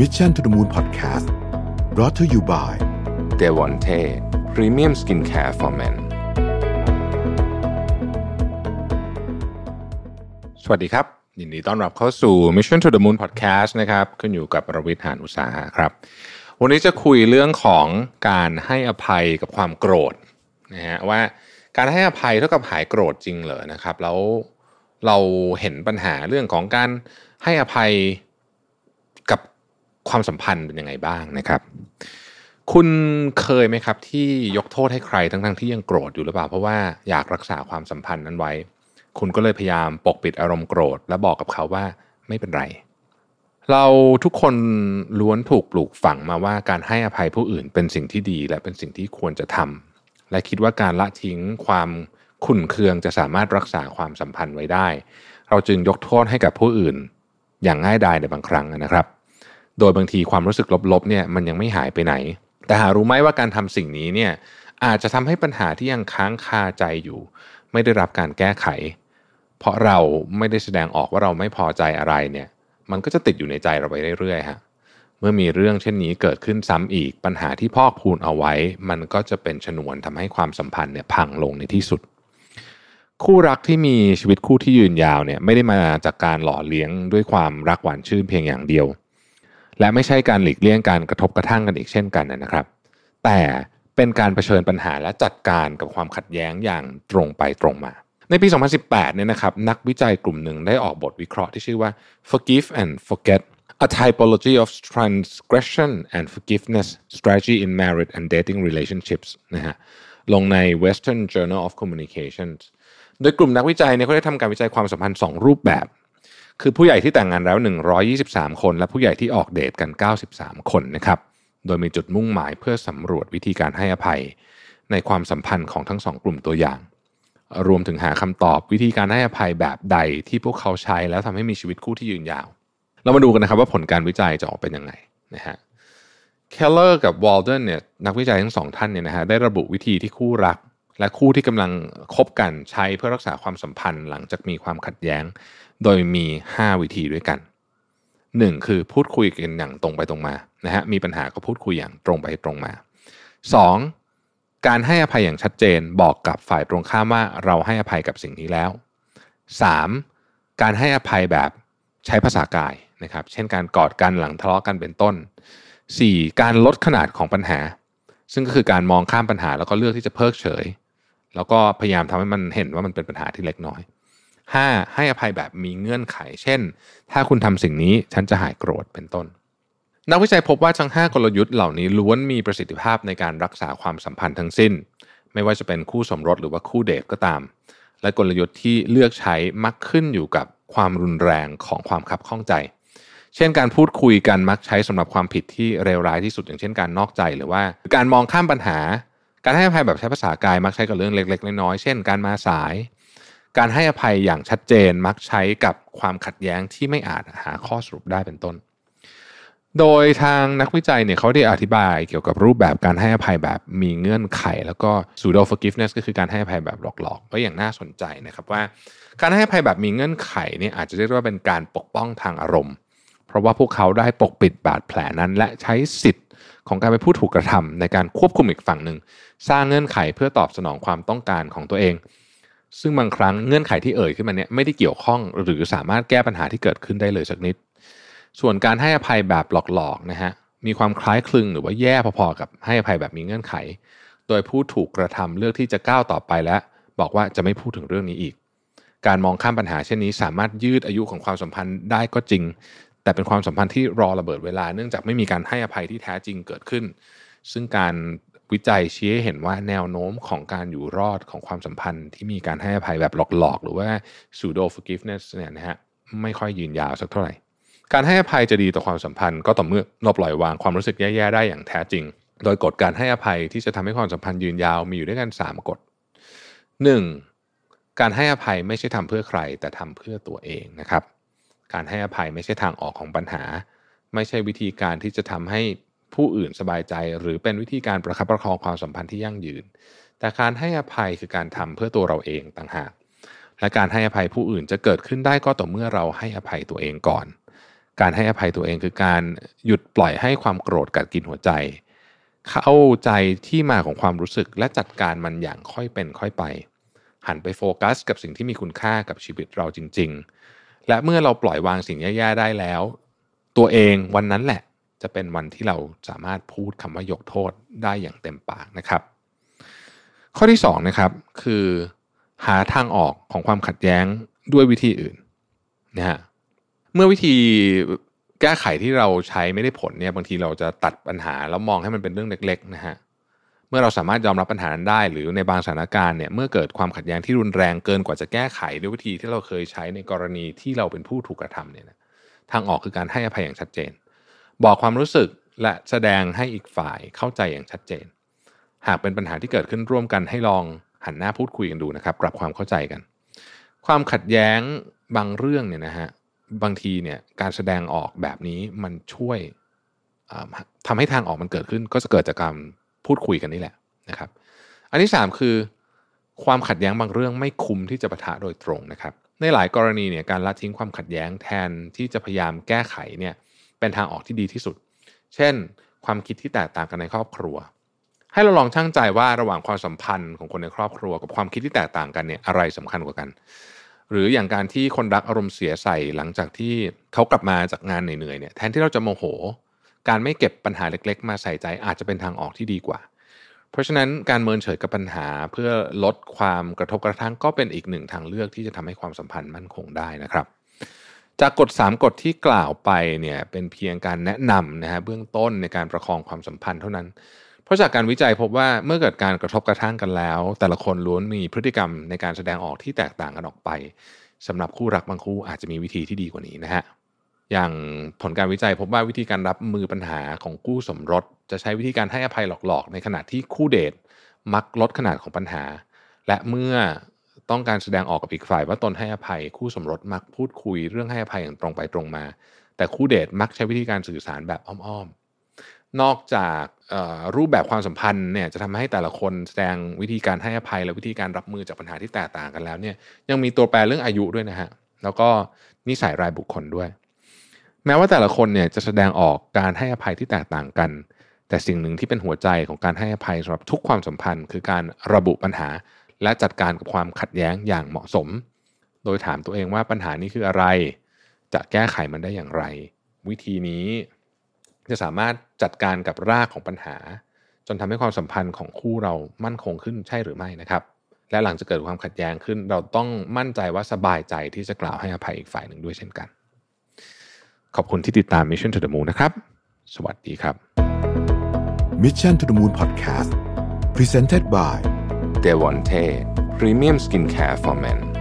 Mission to the Moon Podcast brought to you by d e v o n t e Premium Skincare for Men สวัสดีครับ ยินดีต้อนรับเข้าสู่ Mission to the Moon Podcast นะครับ ขึ้นอยู่กับประวิทยานอุตสาหะครับ วันนี้จะคุยเรื่องของการให้อภัยกับความโกรธนะฮะว่าการให้อภัยเท่ากับหายโกรธจริงเหรอนะครับ แล้วเราเห็นปัญหาเรื่องของการให้อภัย ความสัมพันธ์เป็นยังไงบ้างนะครับ คุณเคยไหมครับ ที่ยกโทษให้ใครทั้งๆที่ยังโกรธอยู่หรือเปล่า เพราะว่าอยากรักษาความสัมพันธ์นั้นไว้ คุณก็เลยพยายามปกปิดอารมณ์โกรธ และบอกกับเขาว่าไม่เป็นไรเราทุกคนล้วนถูกปลูกฝังมาว่าการให้อภัยผู้อื่นเป็นสิ่งที่ดีและเป็นสิ่งที่ควรจะทำและคิดว่าการละทิ้งความขุ่นเคืองจะสามารถรักษาความสัมพันธ์ไว้ได้ เราจึงยกโทษให้กับผู้อื่น อย่างง่ายดายในบางครั้งนะครับ โดยบางทีความรู้สึกลบๆเนี่ยมันยังไม่หายไปไหน แต่หารู้ไหมว่าการทำสิ่งนี้เนี่ยอาจจะทำให้ปัญหาที่ยังค้างคาใจอยู่ ไม่ได้รับการแก้ไข เพราะเราไม่ได้แสดงออกว่าเราไม่พอใจอะไรเนี่ย มันก็จะติดอยู่ในใจเราไปเรื่อยๆฮะเมื่อมีเรื่องเช่นนี้เกิดขึ้นซ้ำอีกปัญหาที่พอกพูนเอาไว้ มันก็จะเป็นชนวนทำให้ความสัมพันธ์เนี่ยพังลงในที่สุด คู่รักที่มีชีวิตคู่ที่ยืนยาวเนี่ยไม่ได้มาจากการหล่อเลี้ยงด้วยความรักหวานชื่นเพียงอย่างเดียว และไม่ใช่การหลีกเลี่ยงการกระทบกระทั่งกันอีกเช่นกันนะครับ แต่เป็นการเผชิญปัญหาและจัดการกับความขัดแย้งอย่างตรงไปตรงมา ในปี 2018 เนี่ยนะครับนักวิจัยกลุ่มหนึ่งได้ออกบทวิเคราะห์ที่ชื่อว่า forgive and forget a typology of transgression and forgiveness strategy in married and dating relationships นะฮะลงใน Western Journal of Communications โดยกลุ่มนักวิจัยเนี่ยเขาได้ทำการวิจัยความสัมพันธ์ 2 รูปแบบ คือผู้ใหญ่ที่แต่งงานแล้ว 123 คน และผู้ใหญ่ที่ออกเดทกัน 93 คนนะครับ โดยมีจุดมุ่งหมายเพื่อสำรวจวิธีการให้อภัย ในความสัมพันธ์ของทั้งสองกลุ่มตัวอย่าง รวมถึงหาคำตอบวิธีการให้อภัยแบบใดที่พวกเขาใช้แล้วทำให้มีชีวิตคู่ที่ยืนยาว เรามาดูกันนะครับว่าผลการวิจัยจะออกเป็นยังไงนะฮะเคลเลอร์กับวอลเดนเนี่ยนักวิจัยทั้งสองท่านเนี่ยนะฮะได้ระบุวิธีที่คู่รัก และคู่ที่กำลังคบกันใช้เพื่อรักษาความสัมพันธ์หลังจากมีความขัดแย้ง โดยมี 5 วิธีด้วยกัน 1. คือพูดคุยกันอย่างตรงไปตรงมานะฮะมีปัญหาก็พูดคุยอย่างตรงไปตรงมา 2. การให้อภัยอย่างชัดเจนบอกกับฝ่ายตรงข้ามว่าเราให้อภัยกับสิ่งนี้แล้ว 3. การให้อภัยแบบใช้ภาษากายนะครับเช่นการกอดกันหลังทะเลาะกันเป็นต้น 4. การลดขนาดของปัญหา ซึ่งก็คือการมองข้ามปัญหาแล้วก็เลือกที่จะเพิกเฉย แล้วก็พยายามทำให้มันเห็นว่ามันเป็นปัญหาที่เล็กน้อย 5. ให้อภัยแบบมีเงื่อนไข เช่น ถ้าคุณทำสิ่งนี้ฉันจะหายโกรธเป็นต้น นักวิจัยพบว่าทั้ง 5 กลยุทธ์เหล่านี้ล้วนมีประสิทธิภาพในการรักษาความสัมพันธ์ทั้งสิ้น ไม่ว่าจะเป็นคู่สมรสหรือว่าคู่เดทก็ตาม และกลยุทธ์ที่เลือกใช้มักขึ้นอยู่กับความรุนแรงของความขับข้องใจ เช่นการพูดคุยกันมักใช้สำหรับความผิดที่เลวร้ายที่สุดอย่างเช่นการนอกใจหรือว่า การมองข้ามปัญหา การให้อภัยแบบใช้ภาษากายมักใช้กับเรื่องเล็ก ๆ น้อยๆเช่น การมาสาย การให้อภัยอย่างชัดเจนมักใช้กับความขัดแย้งที่ไม่อาจหาข้อสรุปได้เป็นต้น โดยทางนักวิจัยเนี่ยเขาได้อธิบายเกี่ยวกับรูปแบบการให้อภัยแบบมีเงื่อนไข แล้วก็ pseudo forgiveness ก็คือการให้อภัยแบบหลอกๆก็อย่างน่าสนใจนะครับว่า การให้อภัยแบบมีเงื่อนไขเนี่ยอาจจะเรียกว่าเป็นการปกป้องทางอารมณ์ เพราะว่าพวกเขาได้ปกปิดบาดแผลนั้น และใช้สิทธิ์ของการไปพูดถูกกระทำในการควบคุมอีกฝั่งหนึ่งสร้างเงื่อนไขเพื่อตอบสนองความต้องการของตัวเอง ซึ่งบางครั้งเงื่อนไขที่เอ่ยขึ้นมาเนี่ยไม่ได้เกี่ยวข้องหรือสามารถแก้ปัญหาที่เกิดขึ้นได้เลยสักนิด ส่วนการให้อภัยแบบหลอกๆนะฮะมีความคล้ายคลึงหรือว่าแย่พอๆกับให้อภัยแบบมีเงื่อนไข โดยผู้ถูกกระทำเลือกที่จะก้าวต่อไปและบอกว่าจะไม่พูดถึงเรื่องนี้อีก การมองข้ามปัญหาเช่นนี้ สามารถยืดอายุของความสัมพันธ์ได้ก็จริง แต่เป็นความสัมพันธ์ที่รอระเบิดเวลา เนื่องจากไม่มีการให้อภัยที่แท้จริงเกิดขึ้น ซึ่งการ วิจัยชี้ให้เห็นว่าแนวโน้มของการอยู่รอดของความสัมพันธ์ที่มีการให้อภัยแบบหลอกๆ หรือว่า pseudo forgiveness เนี่ยนะฮะไม่ค่อยยืนยาวสักเท่าไหร่ การให้อภัยจะดีต่อความสัมพันธ์ ก็ต่อเมื่อเราปล่อยวางความรู้สึกแย่ๆได้อย่างแท้จริง โดยกฎการให้อภัยที่จะทำให้ความสัมพันธ์ยืนยาวมีอยู่ด้วยกัน 3 กฎ 1. การให้อภัยไม่ใช่ทำเพื่อใคร แต่ทำเพื่อตัวเองนะครับ การให้อภัยไม่ใช่ทางออกของปัญหา ไม่ใช่วิธีการที่จะทำให้ ผู้อื่นสบายใจ หรือเป็นวิธีการประคับประคองความสัมพันธ์ที่ยั่งยืน แต่การให้อภัยคือการทำเพื่อตัวเราเองต่างหาก และการให้อภัยผู้อื่นจะเกิดขึ้นได้ก็ต่อเมื่อเราให้อภัยตัวเองก่อน การให้อภัยตัวเองคือการหยุดปล่อยให้ความโกรธกัดกินหัวใจ เข้าใจที่มาของความรู้สึกและจัดการมันอย่างค่อยเป็นค่อยไป หันไปโฟกัส กับสิ่งที่มีคุณค่ากับชีวิตเราจริง ๆ และเมื่อเราปล่อยวางสิ่งแย่ๆได้แล้ว ตัวเองวันนั้นแหละ จะเป็นวันที่เราสามารถพูดคำว่ายกโทษได้อย่างเต็มปากนะครับ ข้อที่2นะครับคือหาทางออกของความขัดแย้งด้วยวิธีอื่นนะฮะเมื่อวิธีแก้ไขที่เราใช้ไม่ได้ผลเนี่ยบางทีเราจะตัดปัญหาแล้วมองให้มันเป็นเรื่องเล็กๆนะฮะเมื่อเราสามารถยอมรับปัญหานั้นได้ หรือในบางสถานการณ์เนี่ยเมื่อเกิดความขัดแย้งที่รุนแรงเกินกว่าจะแก้ไขด้วยวิธีที่เราเคยใช้ในกรณีที่เราเป็นผู้ถูกกระทำเนี่ยทางออกคือการให้อภัยอย่างชัดเจน บอกความรู้สึกและแสดงให้อีกฝ่ายเข้าใจอย่างชัดเจน หากเป็นปัญหาที่เกิดขึ้นร่วมกันให้ลองหันหน้าพูดคุยกันดูนะครับ ปรับความเข้าใจกัน ความขัดแย้งบางเรื่องเนี่ยนะฮะบางทีเนี่ยการแสดงออกแบบนี้มันช่วยทำให้ทางออกมันเกิดขึ้น ก็จะเกิดจากการพูดคุยกันนี่แหละนะครับ อันที่ 3 คือ ความขัดแย้งบางเรื่องไม่คุ้มที่จะปะทะโดยตรงนะครับ ในหลายกรณีเนี่ยการละทิ้งความขัดแย้งแทนที่จะพยายามแก้ไขเนี่ย เป็นทางออกที่ดีที่สุด เช่น ความคิดที่แตกต่างกันในครอบครัว ให้เราลองชั่งใจว่าระหว่างความสัมพันธ์ของคนในครอบครัว กับความคิดที่แตกต่างกันเนี่ยอะไรสำคัญกว่ากัน หรืออย่างการที่คนรักอารมณ์เสียใส่หลังจากที่เขากลับมาจากงานเหนื่อยๆเนี่ยแทนที่เราจะโมโห การไม่เก็บปัญหาเล็ก ๆ มาใส่ใจอาจจะเป็นทางออกที่ดีกว่าเพราะฉะนั้นการเมินเฉยกับปัญหาเพื่อลดความกระทบกระทั่งก็เป็นอีกหนึ่งทางเลือกที่จะทำให้ความสัมพันธ์มั่นคงได้นะครับ จากกฎ 3 กฎที่กล่าวไปเนี่ยเป็นเพียงการแนะนำนะฮะเบื้องต้นในการประคองความสัมพันธ์เท่านั้น เพราะจากการวิจัยพบว่าเมื่อเกิดการกระทบกระทั่งกันแล้ว แต่ละคนล้วนมีพฤติกรรมในการแสดงออกที่แตกต่างกันออกไปสำหรับคู่รักบางคู่อาจจะมีวิธีที่ดีกว่านี้นะฮะอย่างผลการวิจัยพบว่าวิธีการรับมือปัญหาของคู่สมรส จะใช้วิธีการให้อภัยหลอกๆ ในขณะที่คู่เดทมักลดขนาดของปัญหา และเมื่อ ต้องการแสดงออกกับอีกฝ่าย ว่าตนให้อภัยคู่สมรสมักพูดคุยเรื่องให้อภัยอย่างตรงไปตรงมา แต่คู่เดทมักใช้วิธีการสื่อสารแบบอ้อมๆ นอกจากรูปแบบความสัมพันธ์เนี่ยจะทำให้แต่ละคนแสดงวิธีการให้อภัย และวิธีการรับมือจากปัญหาที่แตกต่างกันแล้วเนี่ยยังมีตัวแปรเรื่องอายุด้วยนะฮะแล้วก็นิสัยรายบุคคลด้วย แม้ว่าแต่ละคนเนี่ยจะแสดงออกการให้อภัยที่แตกต่างกัน แต่สิ่งหนึ่งที่เป็นหัวใจของการให้อภัยสำหรับทุกความสัมพันธ์ คือการระบุปัญหา และจัดการกับความขัดแย้งอย่างเหมาะสม โดยถามตัวเองว่าปัญหานี้คืออะไร จะแก้ไขมันได้อย่างไร วิธีนี้จะสามารถจัดการกับรากของปัญหา จนทำให้ความสัมพันธ์ของคู่เรามั่นคงขึ้นใช่หรือไม่นะครับ และหลังจะเกิดความขัดแย้งขึ้น เราต้องมั่นใจว่าสบายใจที่จะกล่าวให้อภัยอีกฝ่ายหนึ่งด้วยเช่นกัน ขอบคุณที่ติดตาม Mission to the Moon นะครับ สวัสดีครับ Mission to the Moon Podcast Presented by d e v o n t e Premium Skincare for Men